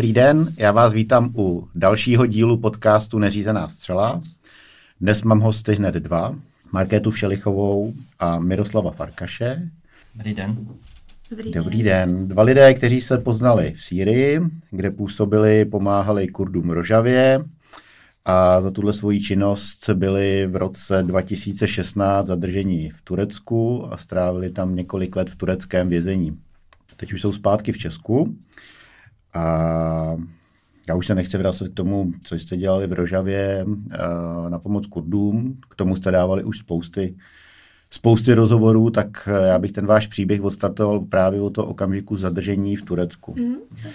Dobrý den, já vás vítám u dalšího dílu podcastu Neřízená střela. Dnes mám hosty hned dva, Markétu Všelichovou a Miroslava Farkaše. Dobrý den. Dobrý, Dobrý den. den. Dva lidé, kteří se poznali v Sýrii, kde působili, pomáhali Kurdům Rožavě a za tuhle svoji činnost byli v roce 2016 zadrženi v Turecku a strávili tam několik let v tureckém vězení. Teď už jsou zpátky v Česku a já už se nechci vracet k tomu, co jste dělali v Rožavě na pomoc Kurdům. K tomu jste dávali už spousty, spousty rozhovorů, tak já bych ten váš příběh odstartoval právě o to okamžiku zadržení v Turecku. Mm, okay.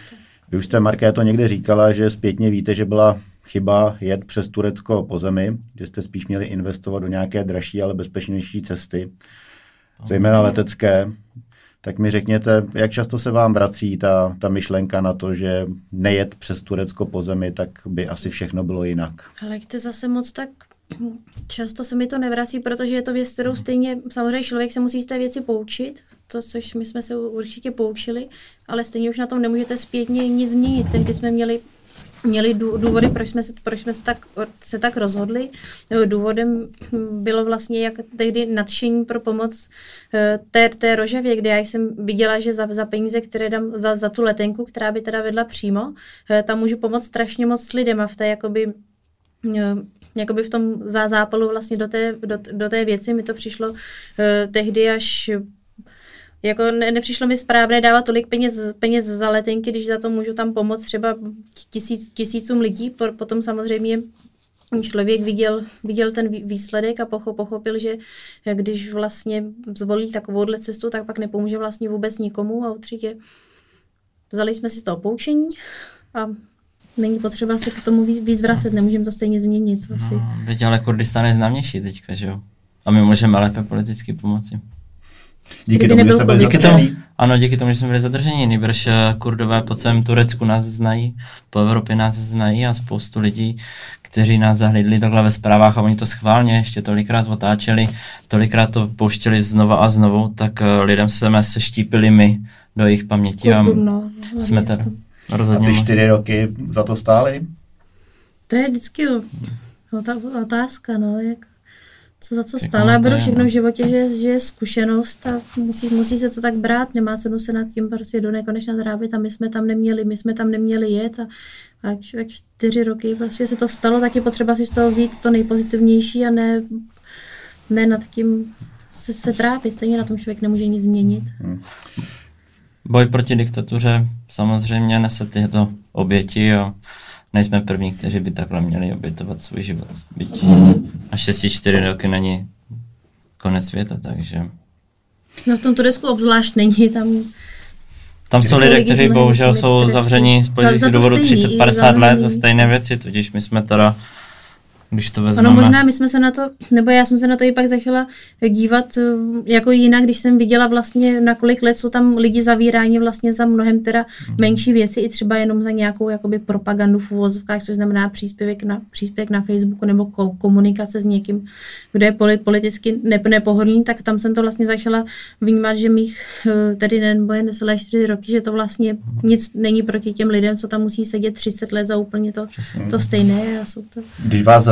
Vy už jste, Marké, to někde říkala, že zpětně víte, že byla chyba jet přes Turecko po zemi, že jste spíš měli investovat do nějaké dražší, ale bezpečnější cesty, zejména letecké. Tak mi řekněte, jak často se vám vrací ta, ta myšlenka na to, že nejet přes Turecko po zemi, tak by asi všechno bylo jinak. Ale to zase moc tak často se mi to nevrací, protože je to věc, kterou stejně, samozřejmě člověk se musí z té věci poučit, to, což my jsme se určitě poučili, ale stejně už na tom nemůžete zpětně nic změnit. Tehdy jsme měli měli důvody, proč jsme se, proč jsme se, tak, se tak rozhodli. Důvodem bylo vlastně jak tehdy nadšení pro pomoc eh, té, té rožavě, kde já jsem viděla, že za, za peníze, které dám za, za tu letenku, která by teda vedla přímo, eh, tam můžu pomoct strašně moc lidem a v té jakoby eh, jakoby v tom zápalu vlastně do té, do, do té věci mi to přišlo uh, tehdy až jako ne, nepřišlo mi správné dávat tolik peněz, peněz za letenky, když za to můžu tam pomoct třeba tisíc, tisícům lidí. Potom samozřejmě člověk viděl, viděl ten výsledek a pochopil, že když vlastně zvolí takovouhle cestu, tak pak nepomůže vlastně vůbec nikomu a určitě vzali jsme si to poučení a není potřeba se k tomu víc vracet, nemůžeme to stejně změnit. Asi. No, ale Kurdistán je známější teďka, že jo? A my můžeme lépe politicky pomoci. Díky tomu, že jste byli díky tomu, Ano, díky tomu, že jsme byli zadrženi. Nejbrž eh, kurdové po celém Turecku nás znají, po Evropě nás znají a spoustu lidí, kteří nás zahlídli takhle ve zprávách a oni to schválně ještě tolikrát otáčeli, tolikrát to pouštěli znova a znovu, tak eh, lidem jsme se štípili my do jejich paměti a no, jsme tady rozhodně. A ty čtyři roky za to stály? To je vždycky otázka, no, jak co za co stále. Já beru všechno v životě, že, že je zkušenost a musí, musí se to tak brát, nemá cenu se nad tím prostě do nekonečna zrábit a my jsme tam neměli, my jsme tam neměli jet a, a člověk čtyři roky prostě se to stalo, tak je potřeba si z toho vzít to nejpozitivnější a ne, ne nad tím se, se trápit, stejně na tom člověk nemůže nic změnit. Boj proti diktatuře samozřejmě nese tyto oběti a nejsme první, kteří by takhle měli obětovat svůj život. Byť a 6-4 roky není konec světa, takže... No v tom Turecku obzvlášť není, tam... Tam jsou lidé, kteří bohužel jsou zavření z politických důvodů 30-50 let za stejné věci, tudíž my jsme teda když to vezmeme. Ono možná my jsme se na to, nebo já jsem se na to i pak začala dívat eh, jako jinak, když jsem viděla vlastně, na kolik let jsou tam lidi zavíráni vlastně za mnohem teda mm. menší věci, i třeba jenom za nějakou jakoby propagandu v uvozovkách, což znamená příspěvek na, příspěvek na Facebooku nebo komunikace s někým, kdo je politicky nepohodlný, tak tam jsem to vlastně začala vnímat, že mých eh, tedy nebo jen celé čtyři roky, že to vlastně mm. nic není proti těm lidem, co tam musí sedět 30 let za úplně to, to stejné. A jsou to... Když vás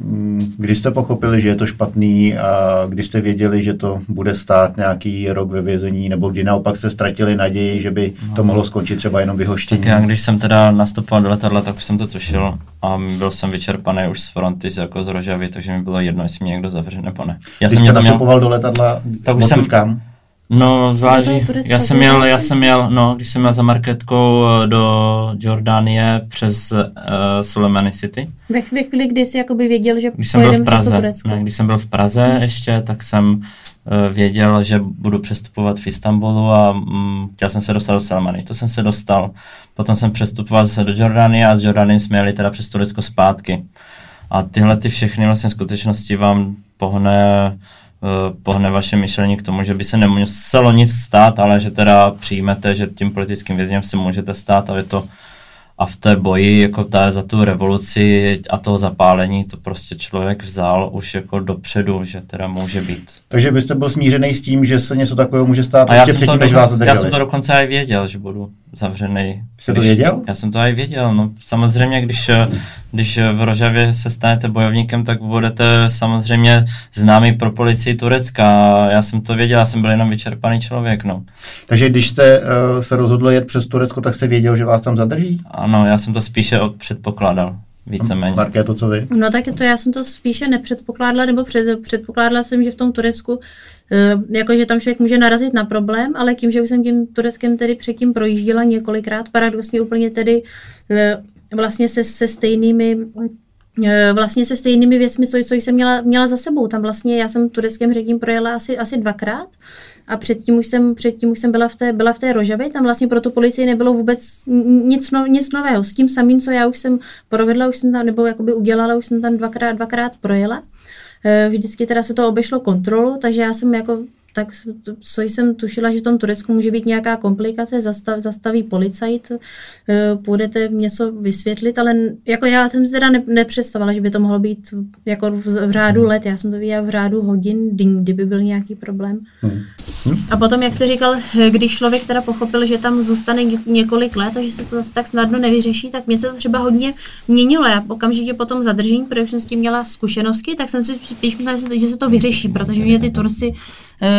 mm, kdy jste pochopili, že je to špatný a kdy jste věděli, že to bude stát nějaký rok ve vězení, nebo kdy naopak jste ztratili naději, že by to no. mohlo skončit třeba jenom vyhoštění? Tak já, když jsem teda nastupoval do letadla, tak už jsem to tušil a byl jsem vyčerpaný už z fronty, jako z Rožavy, takže mi bylo jedno, jestli mě někdo zavře nebo ne. Já když jsem jste nastupoval měl... do letadla, tak už jsem, kam? No, záleží. Já jsem měl, já jsem měl, no, když jsem měl za marketkou eh, do Jordánie přes uh, Soleimani City. Ve, chvíli, kdy jsi jakoby věděl, že když jsem byl v Praze, ne, když jsem byl v Praze hmm. ještě, tak jsem uh, věděl, že budu přestupovat v Istanbulu a um, chtěl jsem se dostat do Salmany. To jsem se dostal. Potom jsem přestupoval zase do Jordánie a z Jordánie jsme jeli teda přes Turecko zpátky. A tyhle ty všechny vlastně skutečnosti vám pohne Eh, pohne vaše myšlení k tomu, že by se nemuselo nic stát, ale že teda přijmete, že tím politickým vězněm se můžete stát a je to a v té boji jako ta, za tu revoluci a toho zapálení to prostě člověk vzal už jako dopředu, že teda může být. Takže byste byl smířený s tím, že se něco takového může stát a já jsem, to, než vás já jsem to dokonce i věděl, že budu zavřený. Jsi to věděl? Já jsem to i věděl, no samozřejmě, když, když v Rožavě se stanete bojovníkem, tak budete samozřejmě známý pro policii Turecka. Já jsem to věděl, já jsem byl jenom vyčerpaný člověk, no. Takže když jste uh, se rozhodl jet přes Turecko, tak jste věděl, že vás tam zadrží? Ano, já jsem to spíše předpokládal. Víceméně. Marké, to co vy? No tak to já jsem to spíše nepředpokládala, nebo před, předpokládala jsem, že v tom Turecku Eh, jakože tam člověk může narazit na problém, ale tím, že už jsem tím Tureckem tedy předtím projížděla několikrát, paradoxně úplně tedy eh, vlastně se, se stejnými eh, vlastně se stejnými věcmi, co, co jsem měla, měla za sebou. Tam vlastně já jsem tureckém řekím projela asi, asi dvakrát a předtím už jsem, předtím už jsem byla, v té, byla v té Rožavě, tam vlastně pro tu policii nebylo vůbec nic, no, nic nového. S tím samým, co já už jsem provedla, už jsem tam, nebo jakoby udělala, už jsem tam dvakrát, dvakrát projela. Eh, vždycky teda se to obešlo kontrolu, takže já jsem jako tak co jsem tušila, že v tom Turecku může být nějaká komplikace, zastav, zastaví policajt, eh, půjdete něco vysvětlit, ale jako já jsem si teda ne, nepředstavila, že by to mohlo být jako v, v řádu hmm. let, já jsem to viděla v řádu hodin, kdyby byl nějaký problém. Hmm. A potom, jak jsi říkal, když člověk teda pochopil, že tam zůstane několik let a že se to zase tak snadno nevyřeší, tak mě se to třeba hodně měnilo. Já okamžitě po tom zadržení, protože jsem s tím měla zkušenosti, tak jsem si spíš myslela, že se to vyřeší, protože mě ty Eh,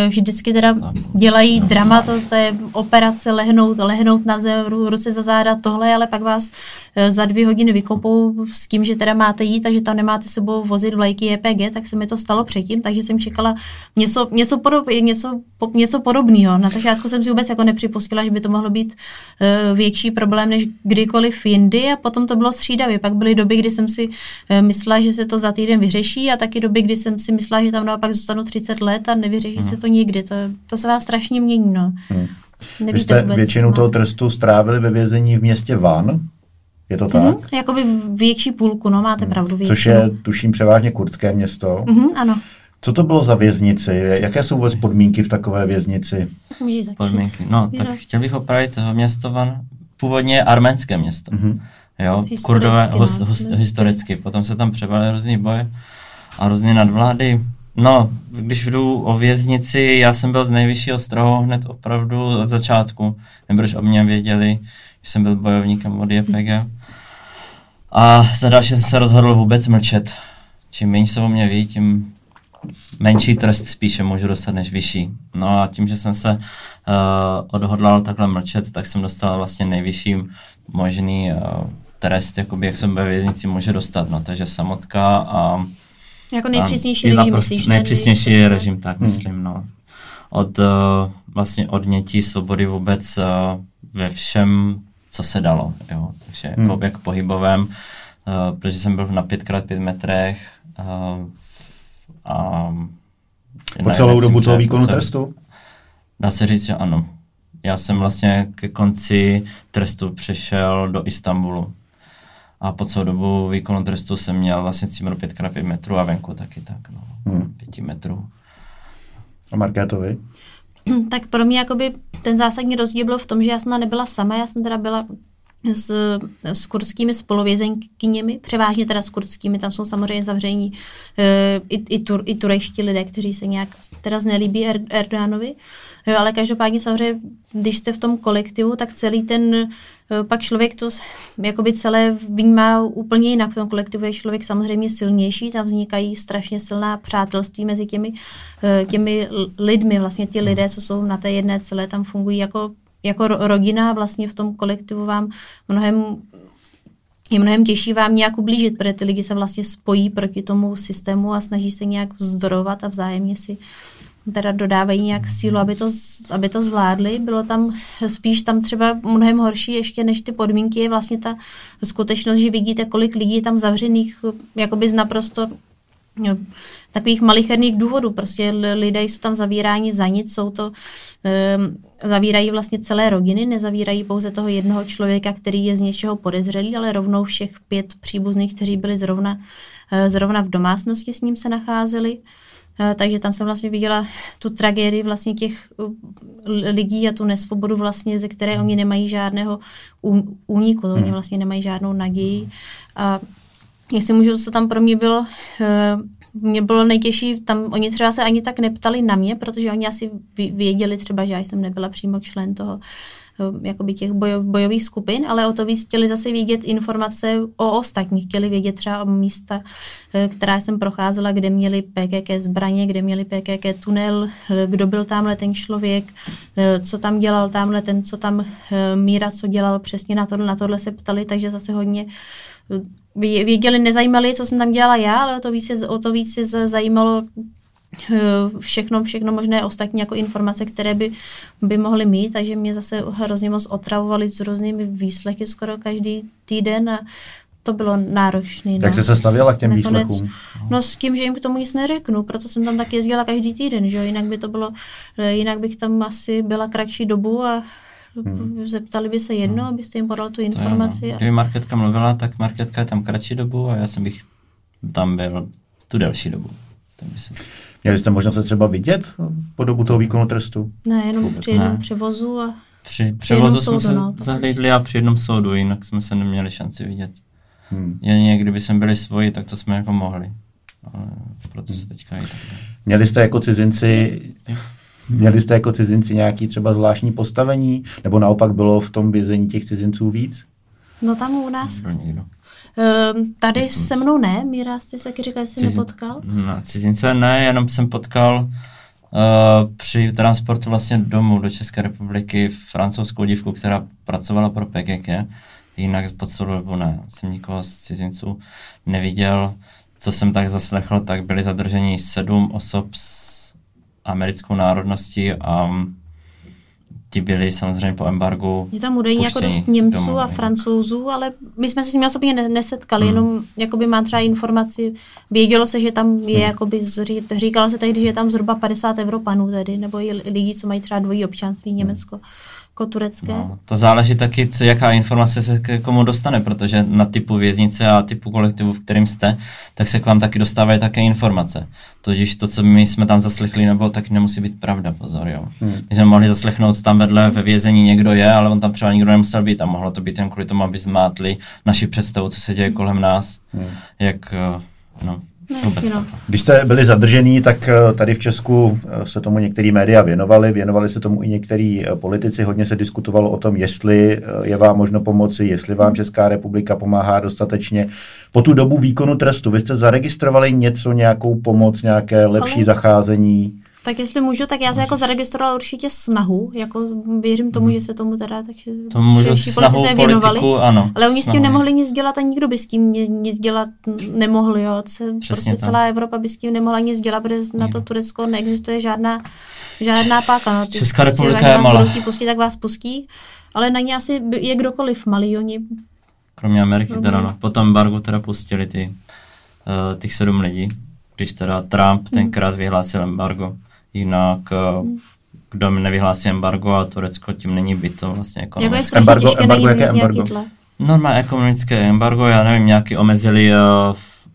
vždycky teda dělají drama, to, to je operace lehnout, lehnout na zem, ruce za záda, tohle, ale pak vás eh, za dvě hodiny vykopou s tím, že teda máte jít, takže tam nemáte sebou vozit vlajky EPG, tak se mi to stalo předtím, takže jsem čekala něco, něco, podob, něco, něco podobného. Na začátku jsem si vůbec jako nepřipustila, že by to mohlo být uh, větší problém než kdykoliv jindy a potom to bylo střídavě. Pak byly doby, kdy jsem si myslela, že se to za týden vyřeší a taky doby, kdy jsem si myslela, že tam naopak zůstanu 30 let a nevyřeší hmm se to nikdy. To, to se vám strašně mění. No. Hmm. Vy jste vůbec, většinu no. toho trestu strávili ve vězení v městě Van. Je to tak? Mm-hmm, jakoby větší půlku, no, máte hmm. pravdu. Většinu. Což je, tuším, převážně kurdské město. Mm-hmm, ano. Co to bylo za věznici? Jaké jsou vůbec podmínky v takové věznici? Můžeš začít. Podmínky. No, tak no. chtěl bych opravit město Van. Původně arménské město. Mm-hmm. Jo, historicky, kurdové, no, hus, hus, historicky. Potom se tam převalily různý boje a různé nadvlády. No, když jdu o věznici, já jsem byl z nejvyššího strohu hned opravdu od začátku, nebudeš o mě věděli, že jsem byl bojovníkem od JPG. A za další jsem se rozhodl vůbec mlčet. Čím méně se o mě ví, tím menší trest spíše můžu dostat než vyšší. No a tím, že jsem se uh, odhodlal takhle mlčet, tak jsem dostal vlastně nejvyšší možný uh, trest, jakoby, jak jsem ve věznici může dostat. No, takže samotka a jako nejpřísnější režim, prostě myslíš? Nejpřísnější ne? režim, tak hmm. myslím, no. Od uh, vlastně odnětí svobody vůbec uh, ve všem, co se dalo, jo. Takže jako hmm. jako jak pohybovém, uh, protože jsem byl na 5x5 metrech uh, a po celou dobu toho výkonu trestu? Dá se říct, že ano. Já jsem vlastně ke konci trestu přešel do Istanbulu a po celou dobu výkonu trestu jsem měl vlastně címru 5x5 metrů a venku taky tak, no, hmm. 5 metrů. A Markétovi? Tak pro mě jakoby ten zásadní rozdíl byl v tom, že já jsem nebyla sama, já jsem teda byla s, s kurdskými spoluvězenkyněmi, převážně teda s kurdskými, tam jsou samozřejmě zavření e, i, i, tur, i turejští lidé, kteří se nějak teda znelíbí er, Erdoganovi. Jo, ale každopádně samozřejmě, když jste v tom kolektivu, tak celý ten, eh, pak člověk to jakoby celé vnímá úplně jinak. V tom kolektivu je člověk samozřejmě silnější, tam vznikají strašně silná přátelství mezi těmi, eh, těmi lidmi. Vlastně ti lidé, co jsou na té jedné celé, tam fungují jako, jako rodina, vlastně v tom kolektivu vám mnohem je mnohem těžší vám nějak ublížit, protože ty lidi se vlastně spojí proti tomu systému a snaží se nějak vzdorovat a vzájemně si teda dodávají nějak sílu, aby to, aby to zvládli. Bylo tam spíš tam třeba mnohem horší ještě než ty podmínky je vlastně ta skutečnost, že vidíte, kolik lidí je tam zavřených jakoby z naprosto jo, takových malicherných důvodů. Prostě lidé jsou tam zavíráni za nic, jsou to, um, zavírají vlastně celé rodiny, nezavírají pouze toho jednoho člověka, který je z něčeho podezřelý, ale rovnou všech pět příbuzných, kteří byli zrovna, uh, zrovna v domácnosti s ním se nacházeli. Eh, takže tam jsem vlastně viděla tu tragédii vlastně těch eh, lidí a tu nesvobodu vlastně, ze které oni nemají žádného úniku, oni hmm. vlastně nemají žádnou naději. A jestli můžu, co tam pro mě bylo, eh, mě bylo nejtěžší, tam oni třeba se ani tak neptali na mě, protože oni asi věděli třeba, že já jsem nebyla přímo člen toho jakoby těch bojo, bojových skupin, ale o to víc chtěli zase vědět informace o ostatních. Chtěli vědět třeba o místa, která jsem procházela, kde měli PKK zbraně, kde měli PKK tunel, kdo byl tamhle ten člověk, co tam dělal tamhle ten, co tam Míra, co dělal přesně na tohle, na tohle se ptali, takže zase hodně věděli, nezajímali, co jsem tam dělala já, ale o to víc se, o to víc zajímalo eh, všechno, všechno možné ostatní jako informace, které by, by mohly mít, takže mě zase hrozně moc otravovali s různými výslechy skoro každý týden a to bylo náročné. Jak no. jsi se stavěla k těm Nakonec, výslechům? No s tím, že jim k tomu nic neřeknu, proto jsem tam taky jezdila každý týden, že jinak by to bylo, eh, jinak bych tam asi byla kratší dobu a Hmm. Zeptali by se jedno, hmm. abyste jim podal tu informaci. Je, no. Kdyby Marketka mluvila, tak Marketka je tam kratší dobu a já jsem bych tam byl tu delší dobu. se... Měli jste možnost se třeba vidět po dobu toho výkonu trestu? Ne, jenom při jednom převozu a při převozu jsme soudu, se no, zahlídli a při jednom soudu, jinak jsme se neměli šanci vidět. Hmm. Jen kdyby jsme byli svoji, tak to jsme jako mohli. Ale proto se teďka i tak. Měli jste jako cizinci Měli jste jako cizinci nějaký třeba zvláštní postavení? Nebo naopak bylo v tom vězení těch cizinců víc? No tam u nás. Um, tady se mnou ne, Míra, jsi se taky říkal, že jsi Cizin... nepotkal? No, cizince ne, jenom jsem potkal uh, při transportu vlastně domů do České republiky francouzskou dívku, která pracovala pro PKK. Jinak po celou dobu ne, jsem nikoho z cizinců neviděl. Co jsem tak zaslechl, tak byli zadrženi sedm osob z americkou národností a ti byli samozřejmě po embargu. Je tam údajně jako dost Němců domů, a Francouzů, ale my jsme se s nimi osobně nesetkali, hmm. jenom jakoby má třeba informaci, vědělo se, že tam je, hmm. jakoby, říkalo se tehdy, že je tam zhruba 50 Evropanů tedy, nebo i lidí, co mají třeba dvojí občanství hmm. Jako turecké? No, to záleží taky, co, jaká informace se k komu dostane, protože na typu věznice a typu kolektivu, v kterým jste, tak se k vám taky dostávají také informace. Tudíž to, co my jsme tam zaslechli, nebo tak nemusí být pravda, pozor, jo. Hmm. My jsme mohli zaslechnout, tam vedle ve vězení někdo je, ale on tam třeba nikdo nemusel být a mohlo to být jen kvůli tomu, aby zmátli naši představu, co se děje kolem nás, hmm. jak, eh, No. Když jste byli zadržený, tak eh, tady v Česku eh, se tomu některý média věnovali, věnovali se tomu i některý eh, politici. Hodně se diskutovalo o tom, jestli je vám možno pomoci, jestli vám Česká republika pomáhá dostatečně. Po tu dobu výkonu trestu, vy jste zaregistrovali něco, nějakou pomoc, nějaké lepší Ale... zacházení? Tak jestli můžu, tak já se jako zaregistrovala určitě snahu, jako věřím tomu, hmm. že se tomu teda, takže tomu můžu snahu se věnovali, politiku, ano, ale oni snahu. s tím nemohli nic dělat a nikdo by s tím nic dělat nemohl, jo, se, prostě tak. celá Evropa by s tím nemohla nic dělat, protože na to Turecko neexistuje žádná, žádná páka. No. Ty Česká prostě, republika je malá. Pustí, tak vás pustí, ale na ně asi je kdokoliv malý, oni Kromě Ameriky teda, no. Potom embargo teda pustili ty, uh, těch sedm lidí, když teda Trump hmm. tenkrát vyhlásil embargo. Jinak eh, kdo mi nevyhlásí embargo a Turecko tím není by to vlastně ekonomické. Embargo, embargo, jaké embargo? Normálně ekonomické embargo, já nevím, nějaký omezili uh,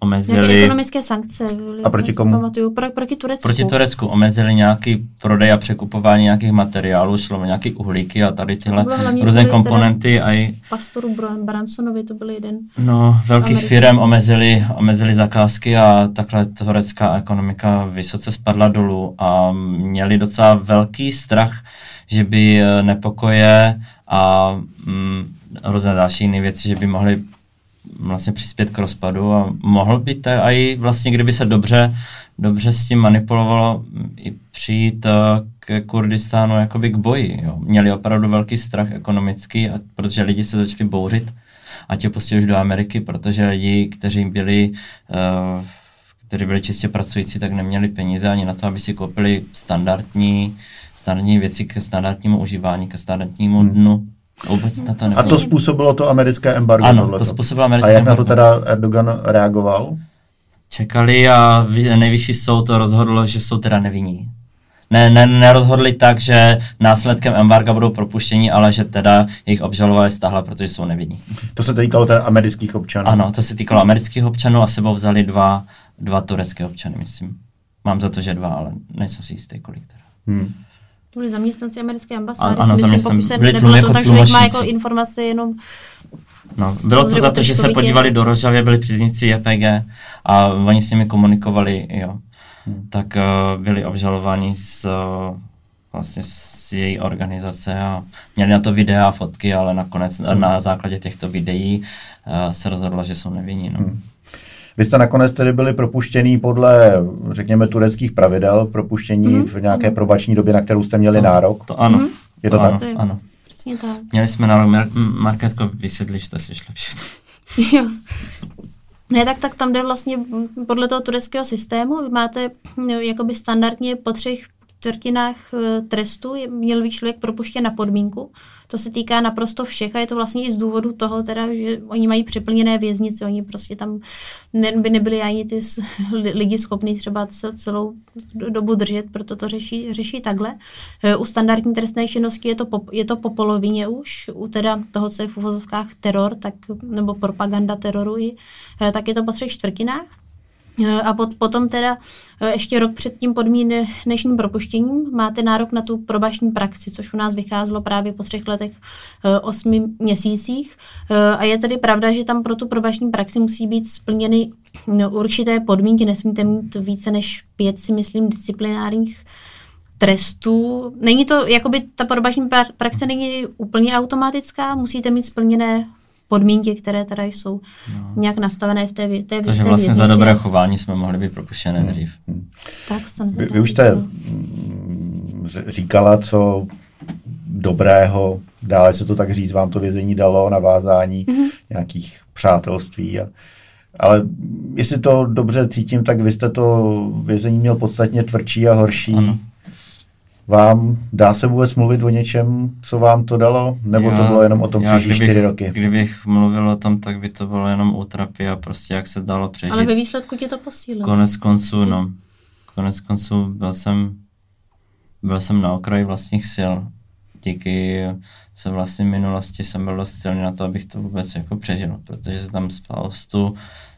omezili... Nějaké ekonomické sankce. A proti komu? Pamatuju, pro, proti Turecku. Proti Turecku omezili nějaký prodej a překupování nějakých materiálů, šlo nějaký uhlíky a tady tyhle různé komponenty. A i... Pastoru Bransonovi to byl jeden. No, velkých firm omezili, omezili zakázky a takhle turecká ekonomika vysoce spadla dolů a měli docela velký strach, že by eh, nepokoje a mm, různé další jiné věci, že by mohly vlastně přispět k rozpadu a mohl by to i vlastně, kdyby se dobře, dobře s tím manipulovalo, i přijít eh, k Kurdistánu jakoby k boji. Jo. Měli opravdu velký strach ekonomický, a, protože lidi se začali bouřit a tě pustili už do Ameriky, protože lidi, kteří byli uh, kteří byli čistě pracující, tak neměli peníze ani na to, aby si koupili standardní, standardní věci ke standardnímu užívání, ke standardnímu hmm. Vůbec na to A to způsobilo to americké embargo? Ano, to způsobilo americké A jak embargo. na to teda Erdogan reagoval? Čekali a nejvyšší soud to rozhodlo, že jsou teda nevinní. Ne, ne, nerozhodli tak, že následkem embarga budou propuštěni, ale že teda jejich obžaloba je stáhla, protože jsou nevinní. To se týkalo teda amerických občanů? Ano, to se týkalo amerických občanů a sebou vzali dva, dva turecké občany, myslím. Mám za to, že dva, ale nejsem si jistý, kolik teda. Hmm. Byli zaměstnanci americké ambasády. Ano, zaměstnanci. Nebylo to tak, že má jako informace jenom No, bylo to za to, že se podívali do Rožavě, byli příznivci JPG a oni s nimi komunikovali, jo. Hmm. Tak uh, byli obžalováni z, uh, vlastně z její organizace a měli na to videa a fotky, ale nakonec hmm. na základě těchto videí uh, se rozhodlo, že jsou nevinní. No. Hmm. Vy jste nakonec tedy byli propuštění podle, řekněme, tureckých pravidel, propuštění mm-hmm. v nějaké probační době, na kterou jste měli to, nárok? To ano. Mm-hmm. Je to, to ano, tak? Ano. Přesně tak. Měli jsme nárok, Marketko, vysvětliš, to si lepší. jo. Ne, tak, tak tam jde vlastně podle toho tureckého systému. Vy máte no, jakoby standardně po třech čtvrtinách eh, trestu měl být člověk propuštěn na podmínku. To se týká naprosto všech a je to vlastně i z důvodu toho, teda, že oni mají přeplněné věznice, oni prostě tam ne, by nebyli ani ty lidi schopní třeba celou dobu držet, proto to řeší, řeší takhle. Eh, u standardní trestné činnosti je to, po, je to po polovině už, u teda toho, co je v uvozovkách teror, tak, nebo propaganda teroru, i, eh, tak je to po třech čtvrtinách. A pot, potom teda ještě rok před tím podmínečným propuštěním máte nárok na tu probační praxi, což u nás vycházelo právě po třech letech eh, osmi měsících. A je tedy pravda, že tam pro tu probační praxi musí být splněny no, určité podmínky, nesmíte mít více než pět, si myslím, disciplinárních trestů. Není to, jakoby ta probační praxe není úplně automatická, musíte mít splněné podmínky, které teda jsou no. nějak nastavené v té, té Takže vlastně věznici. za dobré chování jsme mohli být propuštěné hmm. dřív. Tak vy, vy už jste mm, říkala, co dobrého, dále se to tak říct, vám to vězení dalo, navázání mm-hmm. nějakých přátelství. A, ale jestli to dobře cítím, tak vy jste to vězení měl podstatně tvrdší a horší. Ano vám dá se vůbec mluvit o něčem, co vám to dalo? Nebo já, to bylo jenom o tom přežít čtyři roky? Kdybych mluvil o tom, tak by to bylo jenom útrapy a prostě jak se dalo přežít. Ale ve výsledku tě to posílilo. Konec konců, no. Konec konců byl jsem, byl jsem na okraji vlastních sil. Díky se vlastní minulosti jsem byl dost silný na to, abych to vůbec jako přežil, protože se tam spoustu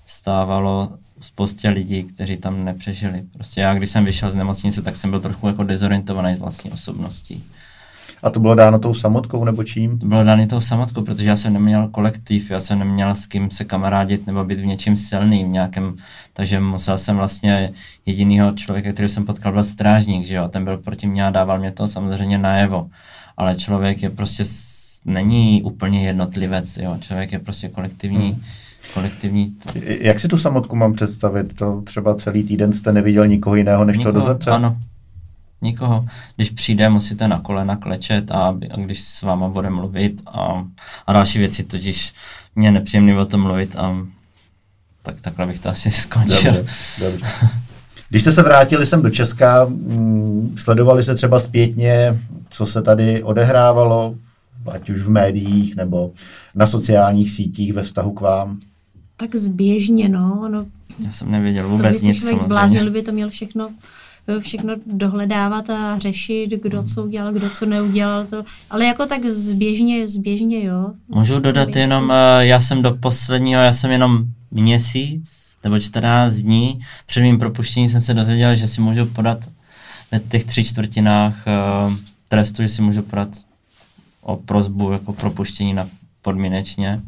stávalo spoustě lidí, kteří tam nepřežili. Prostě já, když jsem vyšel z nemocnice, tak jsem byl trochu jako dezorientovaný vlastní osobností. A to bylo dáno tou samotkou nebo čím? To bylo dáno tou samotkou, protože já jsem neměl kolektiv, já jsem neměl s kým se kamarádit nebo být v něčím silným, nějakém, takže musel jsem vlastně jedinýho člověka, který jsem potkal, byl strážník, že jo, ten byl proti mě a dával mě to samozřejmě najevo. Ale člověk je prostě, není úplně jednotlivec, jo, člověk je prostě kolektivní. Hmm kolektivní. Jak si tu samotku mám představit? To třeba celý týden jste neviděl nikoho jiného než nikoho, to dozorce? Ano, nikoho. Když přijde, musíte na kolena klečet a, a když s váma bude mluvit a, a další věci, totiž mě nepříjemný o tom mluvit a tak takhle bych to asi skončil. Dobře, dobře. Když jste se vrátili sem do Česka, mm, sledovali se třeba zpětně, co se tady odehrávalo, ať už v médiích nebo na sociálních sítích ve vztahu k vám? Tak zběžně, no. no Já jsem nevěděl vůbec nic člověk zbláznil, by to měl všechno všechno dohledávat a řešit, kdo hmm. co udělal, kdo co neudělal. To, ale jako tak zběžně, zběžně, jo. Můžu dodat jenom, eh, já jsem do posledního, já jsem jenom měsíc nebo 14 dní před mým propuštěním jsem se dozvěděl, že si můžu podat ve těch tři čtvrtinách uh, trestu, že si můžu podat o prozbu jako propuštění na podmínečně.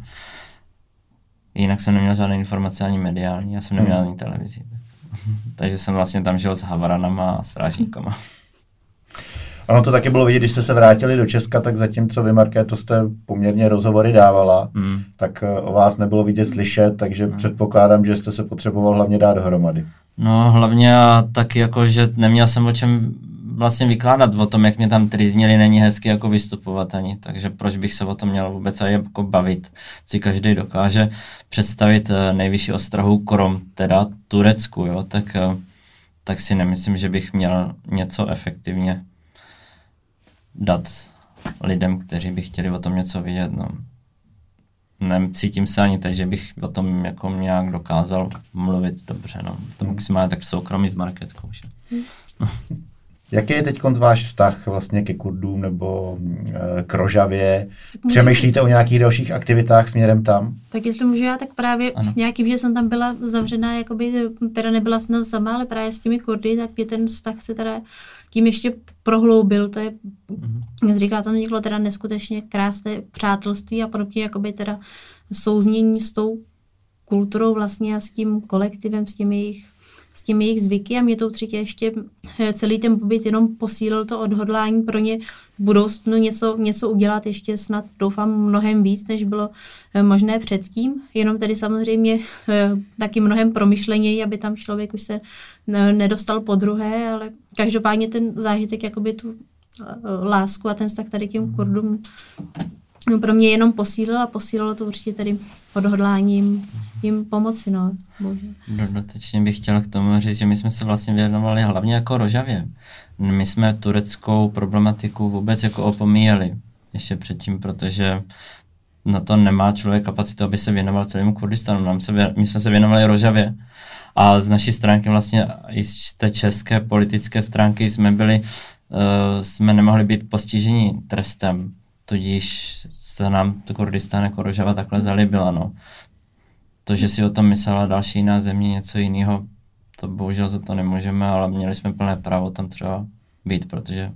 Jinak jsem neměl žádné informace ani mediální, já jsem neměl hmm. ani televizi. Takže jsem vlastně tam žil s havaranama a strážníkama. Ono to taky bylo vidět, když jste se vrátili do Česka, tak zatímco vy, Marké, to jste poměrně rozhovory dávala, mm. tak eh, o vás nebylo vidět slyšet, takže mm. předpokládám, že jste se potřeboval hlavně dát dohromady. No hlavně a taky jako, že neměl jsem o čem vlastně vykládat o tom, jak mě tam trýznili, není hezky jako vystupovat ani, takže proč bych se o tom měl vůbec aj jako bavit. Si každý dokáže představit eh, nejvyšší ostrahu krom, teda Turecku, jo, tak, eh, tak si nemyslím, že bych měl něco efektivně dát lidem, kteří by chtěli o tom něco vidět. No. Necítím se ani tak, že bych o tom jako nějak dokázal mluvit dobře. No. To hmm. maximálně tak v soukromí s marketkou. Že? Jaký je teď váš vztah vlastně ke Kurdům nebo e, k Rožavě? Přemýšlíte o nějakých dalších aktivitách směrem tam? Tak jestli můžu já, tak právě ano. nějaký, že jsem tam byla zavřená, jakoby, teda nebyla jsem sama, ale právě s těmi Kurdy, tak mě ten vztah se teda tím ještě prohloubil, to je, mm-hmm. jak říká, tam vzniklo teda neskutečně krásné přátelství a proti jakoby teda souznění s tou kulturou vlastně a s tím kolektivem, s těmi jejich s těmi jejich zvyky a mě to určitě ještě eh, celý ten pobyt jenom posílil to odhodlání pro ně v budoucnu něco, něco udělat ještě snad doufám mnohem víc, než bylo eh, možné předtím. Jenom tedy samozřejmě eh, taky mnohem promyšleněji, aby tam člověk už se nedostal po druhé, ale každopádně ten zážitek jakoby tu lásku a ten vztah tady těm kurdům no, pro mě jenom posílil a posílilo to určitě tady odhodláním jim pomoci, no. Bože. Dodatečně bych chtěla k tomu říct, že my jsme se vlastně věnovali hlavně jako rožavě. My jsme tureckou problematiku vůbec jako opomíjeli ještě předtím, protože na to nemá člověk kapacitu, aby se věnoval celému Kurdistanu. Nám se, my jsme se věnovali rožavě. A z naší stránky vlastně i z té české politické stránky jsme byli, uh, jsme nemohli být postiženi trestem tudíž se nám to Kurdistán jako Rožava takhle zalíbila, no. To, že si o tom myslela další jiná země, něco jiného, to bohužel za to nemůžeme, ale měli jsme plné právo tam třeba být, protože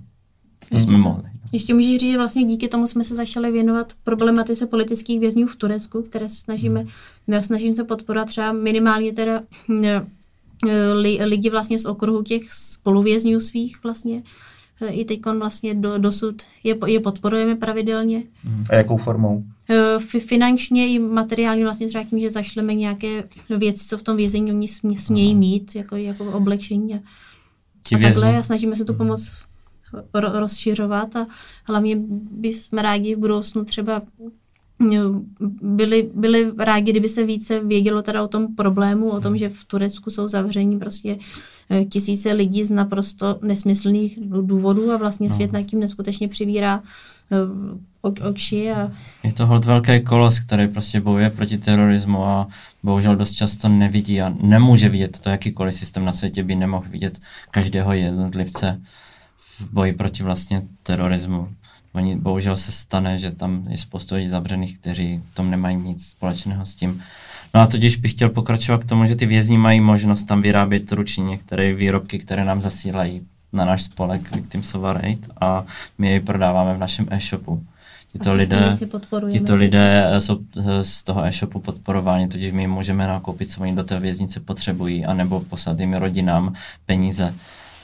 to jsme mohli. No. Ještě můžu říct, že vlastně díky tomu jsme se začali věnovat problematice politických vězňů v Turecku, které se snažíme, hmm. snažím se podporovat třeba minimálně teda eh, li, lidi vlastně z okruhu těch spoluvězňů svých vlastně, i teď vlastně do, dosud je, je podporujeme pravidelně. A jakou formou? E, finančně i materiálně vlastně třeba tím, že zašleme nějaké věci, co v tom vězení oni smě, smějí mít, jako, jako oblečení a, a takhle. a snažíme se tu pomoc ro, rozšiřovat a hlavně bychom rádi v budoucnu třeba byli, byli rádi, kdyby se více vědělo teda o tom problému, o tom, že v Turecku jsou zavření prostě eh, tisíce lidí z naprosto nesmyslných důvodů a vlastně svět no. nad tím neskutečně přivírá eh, oči. A... Je to hold velký kolos, který prostě bojuje proti terorismu a bohužel dost často nevidí a nemůže vidět to, jakýkoliv systém na světě by nemohl vidět každého jednotlivce v boji proti vlastně terorismu. Oni bohužel se stane, že tam je spoustu lidí zavřených, kteří tom nemají nic společného s tím. No a tudíž bych chtěl pokračovat k tomu, že ty vězni mají možnost tam vyrábět ručně některé výrobky, které nám zasílají na náš spolek Victims of a my je prodáváme v našem e-shopu. Tito lidé, tito lidé jsou z toho e-shopu podporováni, tudíž my můžeme nakoupit, co oni do té věznice potřebují, anebo poslat jim rodinám peníze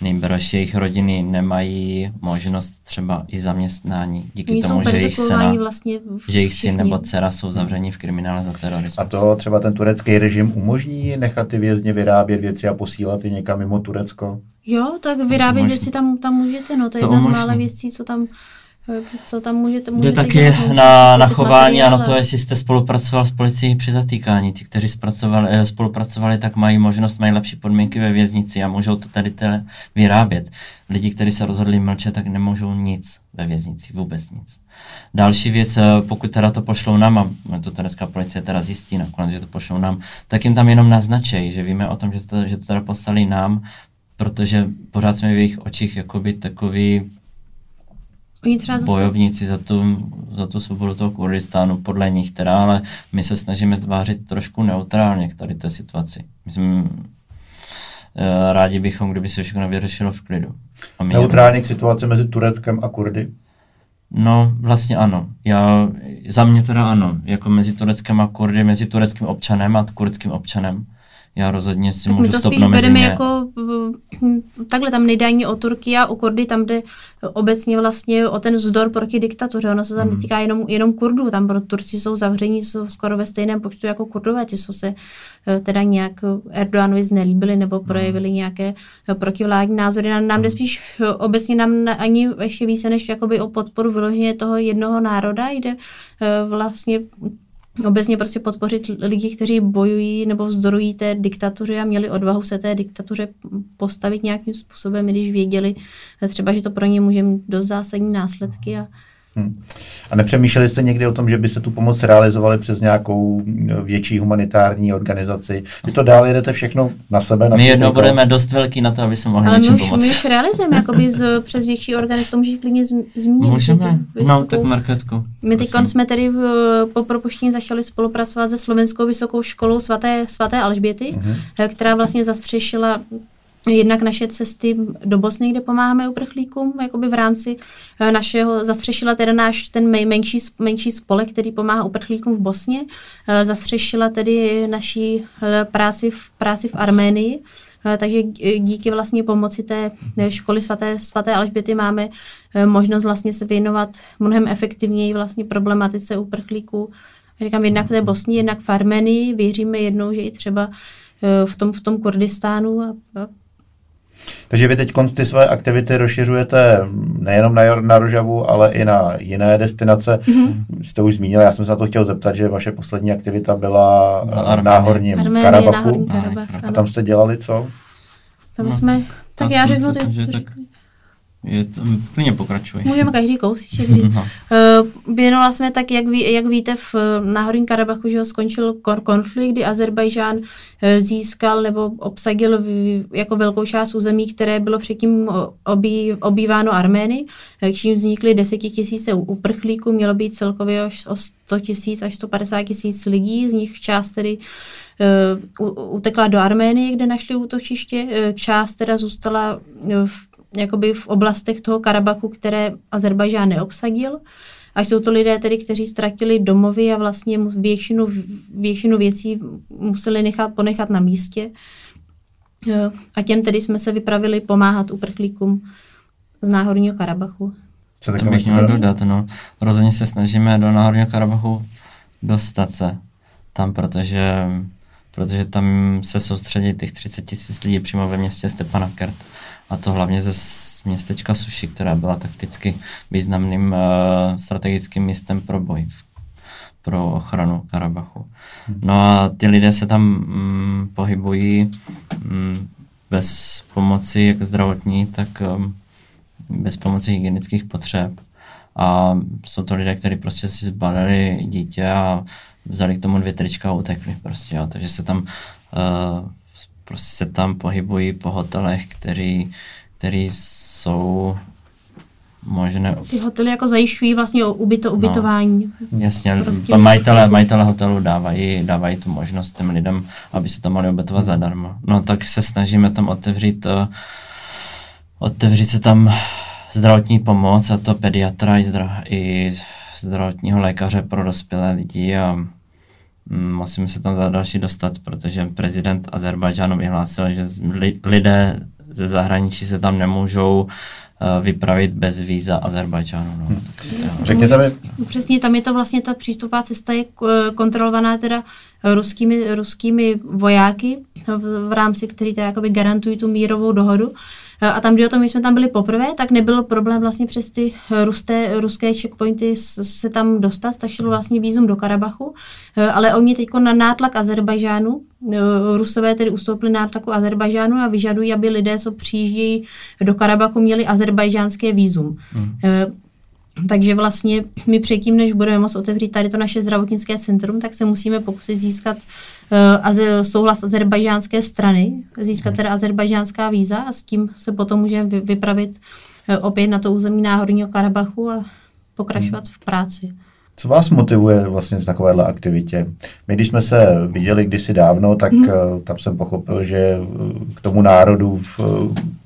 nejbrž jejich rodiny nemají možnost třeba i zaměstnání díky Oni tomu, že jejich, sena, vlastně že jejich syn nebo dcera jsou zavřeni v kriminále za terorismus. A to třeba ten turecký režim umožní nechat ty vězně vyrábět věci a posílat je někam mimo Turecko? Jo, tak vyrábět věci tam, tam můžete, no to je to jedna umožní. z mála věcí, co tam co tam můžete, můžete Jde taky na, na chování a na to, jestli jste spolupracoval s policií při zatýkání. Ti, kteří eh, spolupracovali, tak mají možnost, mají lepší podmínky ve věznici a můžou to tady tele vyrábět. Lidi, kteří se rozhodli mlčet, tak nemůžou nic ve věznici, vůbec nic. Další věc, eh, pokud teda to pošlou nám, a to turecká policie teda zjistí nakonec, že to pošlou nám, tak jim tam jenom naznačej, že víme o tom, že to, že to teda poslali nám, protože pořád jsme v jejich očích jakoby takový Oni třeba zase... bojovníci za tu, za tu svobodu toho Kurdistánu, podle nich teda, ale my se snažíme tvářit trošku neutrálně k tady té situaci. Myslím, eh, rádi bychom, kdyby se všechno vyřešilo v klidu. A neutrálně k situaci mezi Tureckem a Kurdy? No, vlastně ano. Já, za mě teda ano. Jako mezi Tureckem a Kurdy, mezi tureckým občanem a kurdským občanem já rozhodně si tak můžu stopnout mezi ně. jako hm, takhle, tam nejde ani o Turky a o Kurdy, tam jde obecně vlastně o ten vzdor proti diktatuře. Ono se tam hmm. netýká jenom, jenom Kurdů, tam pro Turci jsou zavření jsou skoro ve stejném počtu jako Kurdové, ty jsou se eh, teda nějak Erdoganovi znelíbili nebo hmm. projevili hmm. nějaké eh, protivládní názory. Nám, nám jde hmm. spíš eh, obecně nám ani ještě více než jakoby o podporu vyloženě toho jednoho národa, jde vlastně obecně prostě podpořit lidi, kteří bojují nebo vzdorují té diktatuře a měli odvahu se té diktatuře postavit nějakým způsobem, když věděli třeba, že to pro ně může mít dost zásadní následky a, Hmm. A nepřemýšleli jste někdy o tom, že by se tu pomoc realizovali přes nějakou větší humanitární organizaci? Vy to dál jedete všechno na sebe? Na my jednou budeme dost velký na to, aby jsme mohli Ale něčím pomoct. my už realizujeme jakoby z, přes větší organizaci, to můžeš klidně zmínit. Můžeme, no tak Marketko. My teď jsme tedy v, po propuštění začali spolupracovat se Slovenskou vysokou školou svaté, svaté Alžběty, uh-huh. která vlastně zastřešila Jednak naše cesty do Bosny, kde pomáháme uprchlíkům, jakoby v rámci eh, našeho, zastřešila teda náš ten menší, menší spolek, který pomáhá uprchlíkům v Bosně, eh, zastřešila tedy naší eh, práci v, práci v Arménii, takže díky vlastně pomoci té školy svaté, svaté Alžběty máme možnost vlastně se věnovat mnohem efektivněji vlastně problematice uprchlíků. Říkám jednak té Bosně, jednak v Armenii. Věříme jednou, že i třeba v tom, v tom Kurdistánu a, a takže vy teď ty své aktivity rozšiřujete nejenom na, na Rožavu, ale i na jiné destinace. Mm-hmm. Jste už zmínil, já jsem se na to chtěl zeptat, že vaše poslední aktivita byla na, na Horním Arménie, Karabachu. Karabach, a tam jste dělali co? Tam jsme, no, tak já řeknu, ty, že tak je to, plně pokračuj. Můžeme každý kousíček říct. No. Uh, věnovala jsme tak, jak, ví, jak víte, v Náhorním Karabachu, že ho skončil konflikt, kdy Azerbajdžán uh, získal nebo obsadil jako velkou část území, které bylo předtím obý, obýváno Armény, čím vznikly desetitisíce uprchlíků, mělo být celkově až o 100 tisíc až 150 tisíc lidí, z nich část tedy uh, utekla do Arménie, kde našli útočiště, část teda zůstala v jakoby v oblastech toho Karabachu, které Azerbajdžán neobsadil. A jsou to lidé tedy, kteří ztratili domovy a vlastně většinu, většinu věcí museli nechat, ponechat na místě. Eh, a těm tedy jsme se vypravili pomáhat uprchlíkům z Náhorního Karabachu. Co to bych měl dodat, no. Rozhodně se snažíme do Náhorního Karabachu dostat se tam, protože, protože tam se soustředí těch 30 tisíc lidí přímo ve městě Stepanakert a to hlavně ze městečka Suši, která byla takticky významným uh, strategickým místem pro boj, pro ochranu Karabachu. Hmm. No a ty lidé se tam mm, pohybují mm, bez pomoci jak zdravotní, tak um, bez pomoci hygienických potřeb. A jsou to lidé, kteří prostě si zbalili dítě a vzali k tomu dvě trička a utekli prostě, jo. takže se tam uh, prostě se tam pohybují po hotelech, který, který jsou možné... Ty hotely jako zajišťují vlastně ubyto, no. ubytování. No, jasně, majitele, majitele hotelu dávají, dávají tu možnost těm lidem, aby se tam mohli ubytovat zadarmo. No tak se snažíme tam otevřít, uh, otevřít se tam zdravotní pomoc, a to pediatra i, zdra, i zdravotního lékaře pro dospělé lidi a musíme se tam za další dostat, protože prezident Azerbajdžánu vyhlásil, že lidé ze zahraničí se tam nemůžou eh, vypravit bez víza Azerbajdžánu. No. Hmm. Řekněte mi. Přesně, tam je to vlastně ta přístupová cesta je eh, kontrolovaná teda ruskými, ruskými vojáky v, v rámci, který teda garantují tu mírovou dohodu. A tam, kdy o tom my jsme tam byli poprvé, tak nebyl problém vlastně přes ty rusté, ruské checkpointy se tam dostat, stačilo vlastně vízum do Karabachu, ale oni teď na nátlak Azerbajžánu, Rusové tedy ustoupili nátlaku Azerbajžánu a vyžadují, aby lidé, co přijíždějí do Karabachu, měli azerbajžánské vízum. Hmm. Takže vlastně my předtím, než budeme moct otevřít tady to naše zdravotnické centrum, tak se musíme pokusit získat uh, souhlas azerbajžánské strany, získat mhm. teda azerbajžánská víza a s tím se potom můžeme vypravit uh, opět na to území Náhorního Karabachu a pokračovat v práci. Co vás motivuje vlastně v takovéhle aktivitě? My, když jsme se viděli kdysi dávno, tak hmm. tam jsem pochopil, že k tomu národu v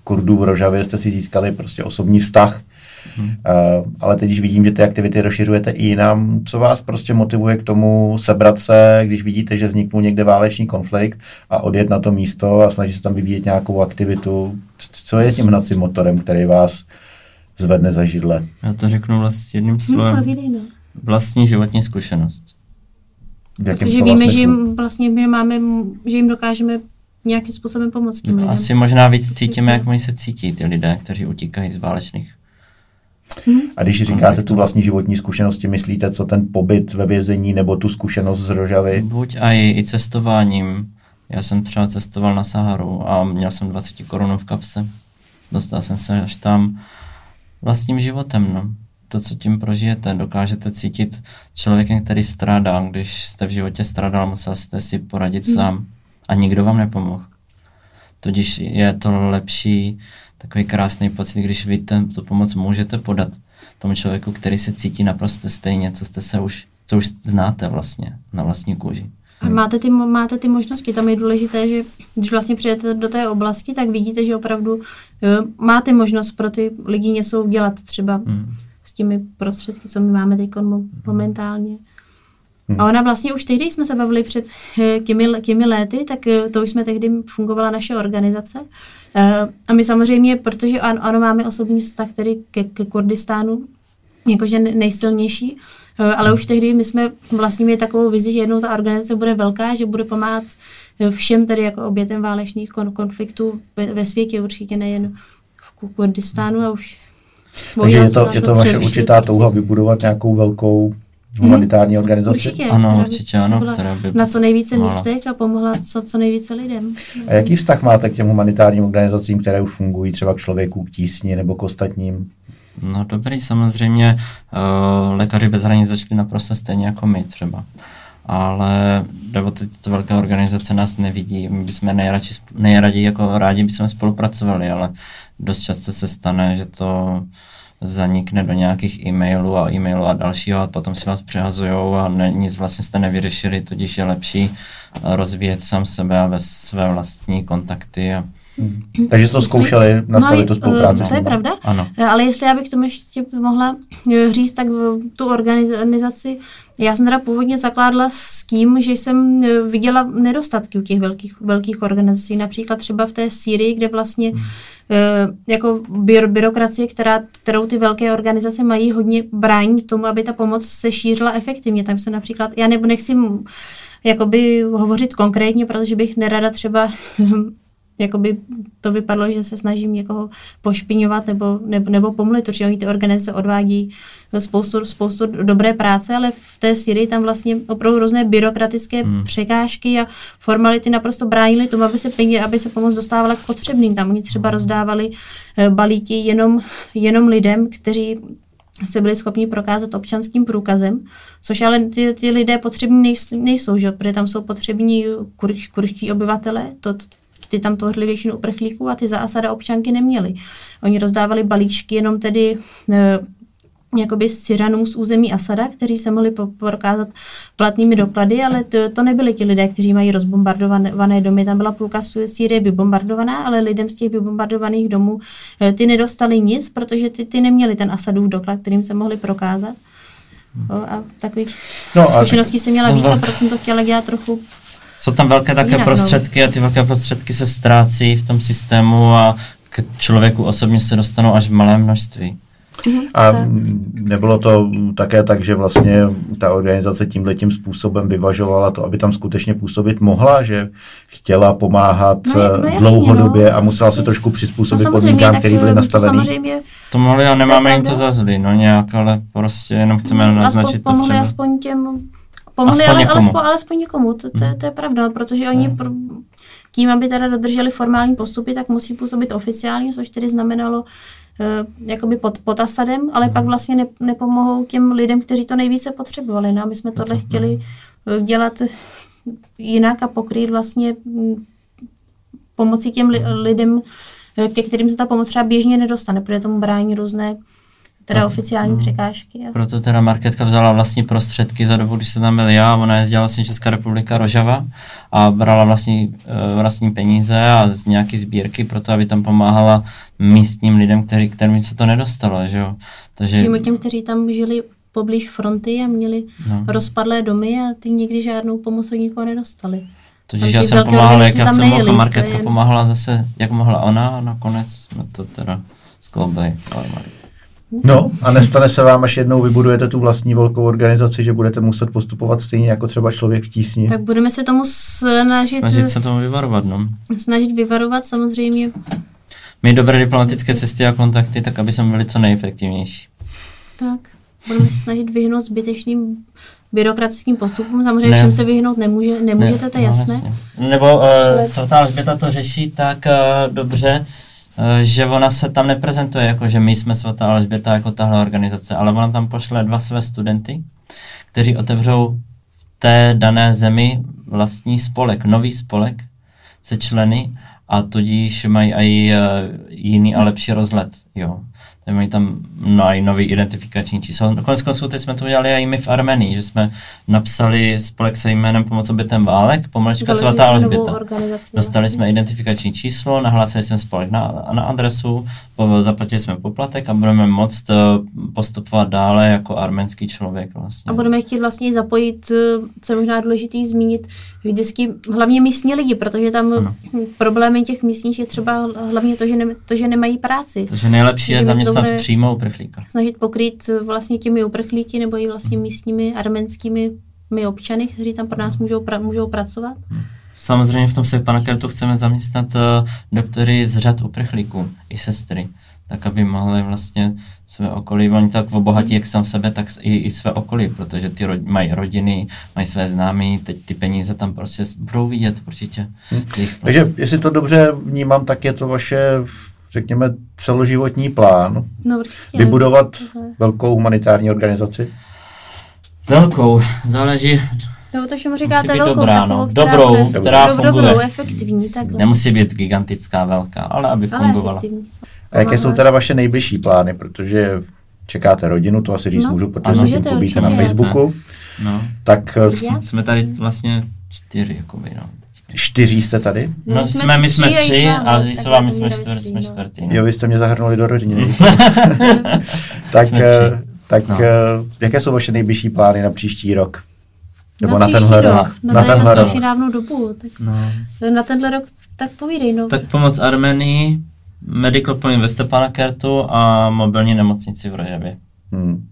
Kurdů v Rožavě jste si získali prostě osobní vztah. Hmm. Uh, ale teď, když vidím, že ty aktivity rozšiřujete i jinam, co vás prostě motivuje k tomu sebrat se, když vidíte, že vzniknul někde válečný konflikt a odjet na to místo a snažit se tam vyvíjet nějakou aktivitu? Co je tím hnacím motorem, který vás zvedne za židle? Já to řeknu vlastně jedním slovem. No, Vlastní životní zkušenost. Protože víme, že jim vlastně my máme, že jim dokážeme nějakým způsobem pomoct lidem. Asi možná víc cítíme, jak oni se cítí ty lidé, kteří utíkají z válečných a když říkáte tu vlastní životní zkušenosti, myslíte, co ten pobyt ve vězení nebo tu zkušenost z Rožavy? Buď a i, i cestováním. Já jsem třeba cestoval na Saharu a měl jsem 20 korun v kapse. Dostal jsem se až tam vlastním životem. No. To, co tím prožijete, dokážete cítit člověkem, který strádá. Když jste v životě strádal, musel jste si poradit hmm. sám a nikdo vám nepomohl. Tudíž je to lepší takový krásný pocit, když vy ten, tu pomoc můžete podat tomu člověku, který se cítí naprosto stejně, co jste se už, co už znáte vlastně na vlastní kůži. A máte ty, máte ty možnosti, tam je důležité, že když vlastně přijdete do té oblasti, tak vidíte, že opravdu jo, máte možnost pro ty lidi něco udělat třeba hmm. s těmi prostředky, co my máme teď momentálně. Hmm. A ona vlastně už tehdy jsme se bavili před eh, těmi, těmi léty, tak eh, to už jsme tehdy fungovala naše organizace. Eh, a my samozřejmě, protože ano, ano máme osobní vztah tedy ke, ke Kurdistánu, jakože nejsilnější, ale už tehdy my jsme vlastně měli takovou vizi, že jednou ta organizace bude velká, že bude pomáhat všem tedy jako obětem válečných konfliktů ve, ve světě, určitě nejen v Kurdistánu a už takže je to, je to vaše určitá touha vybudovat nějakou velkou humanitární hmm. organizaci? Určitě. Ano, určitě ano. Která by... Na co nejvíce místech a pomohla co, co nejvíce lidem. A jaký vztah máte k těm humanitárním organizacím, které už fungují třeba k člověku, k tísni nebo k ostatním? No dobrý, samozřejmě uh, lékaři bez hranic začali naprosto stejně jako my třeba. Ale nebo tyto velké organizace nás nevidí, my bychom nejradši, nejraději jako rádi bychom spolupracovali, ale dost často se stane, že to zanikne do nějakých e-mailů a e-mailů a dalšího a potom si vás přehazujou a ne, nic vlastně jste nevyřešili, tudíž je lepší rozvíjet sám sebe a ve své vlastní kontakty. A... Hmm. Takže to zkoušeli nastavit no, tu spolupráci. To je pravda, ano. ale jestli já bych tomu ještě mohla říct, tak tu organizaci já jsem teda původně zakládala s tím, že jsem viděla nedostatky u těch velkých, velkých organizací, například třeba v té Sýrii, kde vlastně hmm. Jako byrokracie, která, kterou ty velké organizace mají, hodně brání tomu, aby ta pomoc se šířila efektivně. Tam se například, já nebo nechci jakoby hovořit konkrétně, protože bych nerada třeba jakoby to vypadlo, že se snažím někoho pošpiňovat nebo, nebo, nebo pomluvit, protože oni ty organizace odvádí spoustu, spoustu dobré práce, ale v té Syrii tam vlastně opravdu různé byrokratické hmm. překážky a formality naprosto bránily tomu, aby se peníze, aby se pomoc dostávala k potřebným. Tam oni třeba rozdávali eh, balíky jenom, jenom lidem, kteří se byli schopni prokázat občanským průkazem, což ale ty, ty lidé potřební nejsou, že? protože tam jsou potřební kurč, kurčtí obyvatele, to, ty tam tohle většinu uprchlíků a ty za Asada občanky neměli. Oni rozdávali balíčky jenom tedy e, jakoby Syranům z území Asada, kteří se mohli prokázat platnými doklady, ale to, to nebyli ti lidé, kteří mají rozbombardované domy. Tam byla půlka Sýrie vybombardovaná, ale lidem z těch vybombardovaných domů e, ty nedostali nic, protože ty, ty neměli ten Asadův doklad, kterým se mohli prokázat. A takových no, zkušeností jsem měla víc a proto jsem to chtěla dělat trochu jsou tam velké také Jinak, no. prostředky a ty velké prostředky se ztrácí v tom systému a k člověku osobně se dostanou až v malém množství. Mhm, a nebylo to také tak, že vlastně ta organizace tímhle tím způsobem vyvažovala to, aby tam skutečně působit mohla, že chtěla pomáhat no, no jasně, dlouhodobě no, a musela se trošku přizpůsobit no, podmínkám, které byly nastavené. To mohli a nemáme jim to za zlý, no nějak, ale prostě jenom chceme no, naznačit to všem. aspoň těm Pomohli, aspoň ale někomu. alespoň, alespoň někomu, to, to, to je pravda, protože oni hmm. tím, aby teda dodrželi formální postupy, tak musí působit oficiálně, což tedy znamenalo uh, jakoby pod, pod Asadem, ale hmm. pak vlastně ne, nepomohou těm lidem, kteří to nejvíce potřebovali. No a my jsme tohle to chtěli uh, dělat jinak a pokrýt vlastně pomocí těm li, lidem, eh, ke kterým se ta pomoc třeba běžně nedostane, protože tomu brání různé teda proto, oficiální hmm. překážky. A... Proto teda marketka vzala vlastní prostředky za dobu, když se tam byl já, ona jezdila vlastně Česká republika Rožava a brala vlastní, uh, vlastní peníze a z nějaké sbírky pro to, aby tam pomáhala místním lidem, který, kterým se to nedostalo. Že jo? Takže... Přímo těm, kteří tam žili poblíž fronty a měli no. rozpadlé domy a ty nikdy žádnou pomoc od nikoho nedostali. Totiž já jsem pomáhal, jak já jsem mohl, marketka pomáhala zase, jak mohla ona a nakonec jsme to teda skloubili. No a nestane se vám, až jednou vybudujete tu vlastní velkou organizaci, že budete muset postupovat stejně jako třeba člověk v tísni. Tak budeme se tomu snažit... Snažit se tomu vyvarovat, no. Snažit vyvarovat samozřejmě. My dobré diplomatické cesty a kontakty, tak aby jsme byli co nejefektivnější. Tak, budeme se snažit vyhnout zbytečným byrokratickým postupům. Samozřejmě ne. všem se vyhnout nemůže, nemůžete, ne, to je no, jasné. Jasně. Nebo uh, svatá Alžběta to řeší tak uh, dobře, že ona se tam neprezentuje jako, že my jsme svatá Alžběta jako tahle organizace, ale ona tam pošle dva své studenty, kteří otevřou v té dané zemi vlastní spolek, nový spolek se členy a tudíž mají i uh, jiný a lepší rozhled. Jo. Mají tam no, i nový identifikační číslo. Konec konců teď jsme to udělali i my v Armenii, že jsme napsali spolek se jménem Pomoc obětem válek, Pomalička svatá Alžběta. Dostali vlastně. jsme identifikační číslo, nahlásili jsme spolek na, na adresu, zaplatili jsme poplatek a budeme moct eh, postupovat dále jako arménský člověk. Vlastně. A budeme chtít vlastně zapojit, eh, co je možná důležitý zmínit, vždycky hlavně místní lidi, protože tam ano. problémy těch místních je třeba hlavně to, že, ne, to, že nemají práci. Takže nejlepší je zaměstnat přímo uprchlíka. Snažit pokryt eh, vlastně těmi uprchlíky nebo i vlastně místními arménskými my občany, kteří tam pro nás můžou, pra, můžou pracovat. Samozřejmě v tom se pana Kertu chceme zaměstnat uh, doktory z řad uprchlíků i sestry, tak aby mohli vlastně své okolí, oni tak obohatí jak sám sebe, tak i, i své okolí, protože ty rod, mají rodiny, mají své známí, teď ty peníze tam prostě budou vidět určitě. Hmm. Takže jestli to dobře vnímám, tak je to vaše řekněme, celoživotní plán no, vybudovat velkou humanitární organizaci? Velkou, záleží, nebo to, čemu říkáte velkou, dobrá, no. takovou, která dobrou, bude, která dobrou, funguje. Dobrou, efektivní, takhle. Nemusí být gigantická, velká, ale aby ale fungovala. Efektivní. A jaké jsou teda vaše nejbližší plány, protože čekáte rodinu, to asi říct no, můžu, protože se tím pobíte na Facebooku. No. Tak eh, jsme tady vlastně čtyři, jakoby, no. Čtyří jste tady? No, no jsme, my jsme tři a s vámi jsme, čtvrt, jsme čtvrtý. No. Jo, vy jste mě zahrnuli do rodiny. tak tak no. jaké jsou vaše nejbližší plány na příští rok? Nebo na, na tenhle rok? rok. No, na to tenhle rok. dávnou dobu. Tak no. Na tenhle rok tak povídej. No. Tak pomoc Armenii, Medical Point ve Stepana Kertu a mobilní nemocnici v Rožavě. Hmm.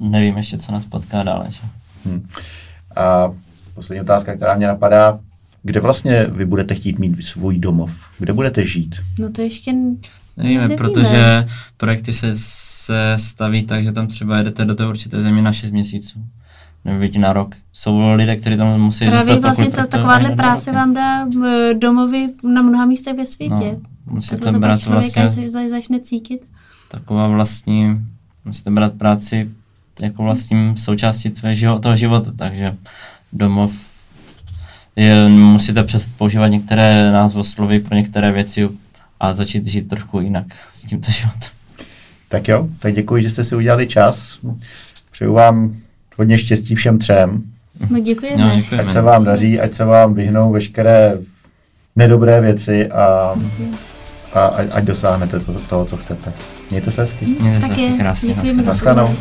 Nevím ještě, co nás potká dále. Že? Hmm. A poslední otázka, která mě napadá, kde vlastně vy budete chtít mít svůj domov? Kde budete žít? No to ještě nevíme, nevíme. protože projekty se, se staví tak, že tam třeba jedete do té určité země na 6 měsíců nebo na rok. Jsou lidé, kteří tam musí Právě zůstat vlastně ta, takováhle práce vám dá domovy na mnoha místech ve světě. No, musíte to brát vlastně... Se začne cítit. Taková vlastní, musíte brát práci jako vlastním součástí tvého, toho života, takže domov je, musíte přestat používat některé názvoslovy pro některé věci a začít žít trochu jinak s tímto životem. Tak jo, tak děkuji, že jste si udělali čas. Přeju vám hodně štěstí všem třem. No děkujeme. No, děkujeme. Ať se vám daří, ať se vám vyhnou veškeré nedobré věci a, a ať dosáhnete to, toho, co chcete. Mějte se hezky. Mějte se hezky, krásně. Děkujeme. Naschledanou.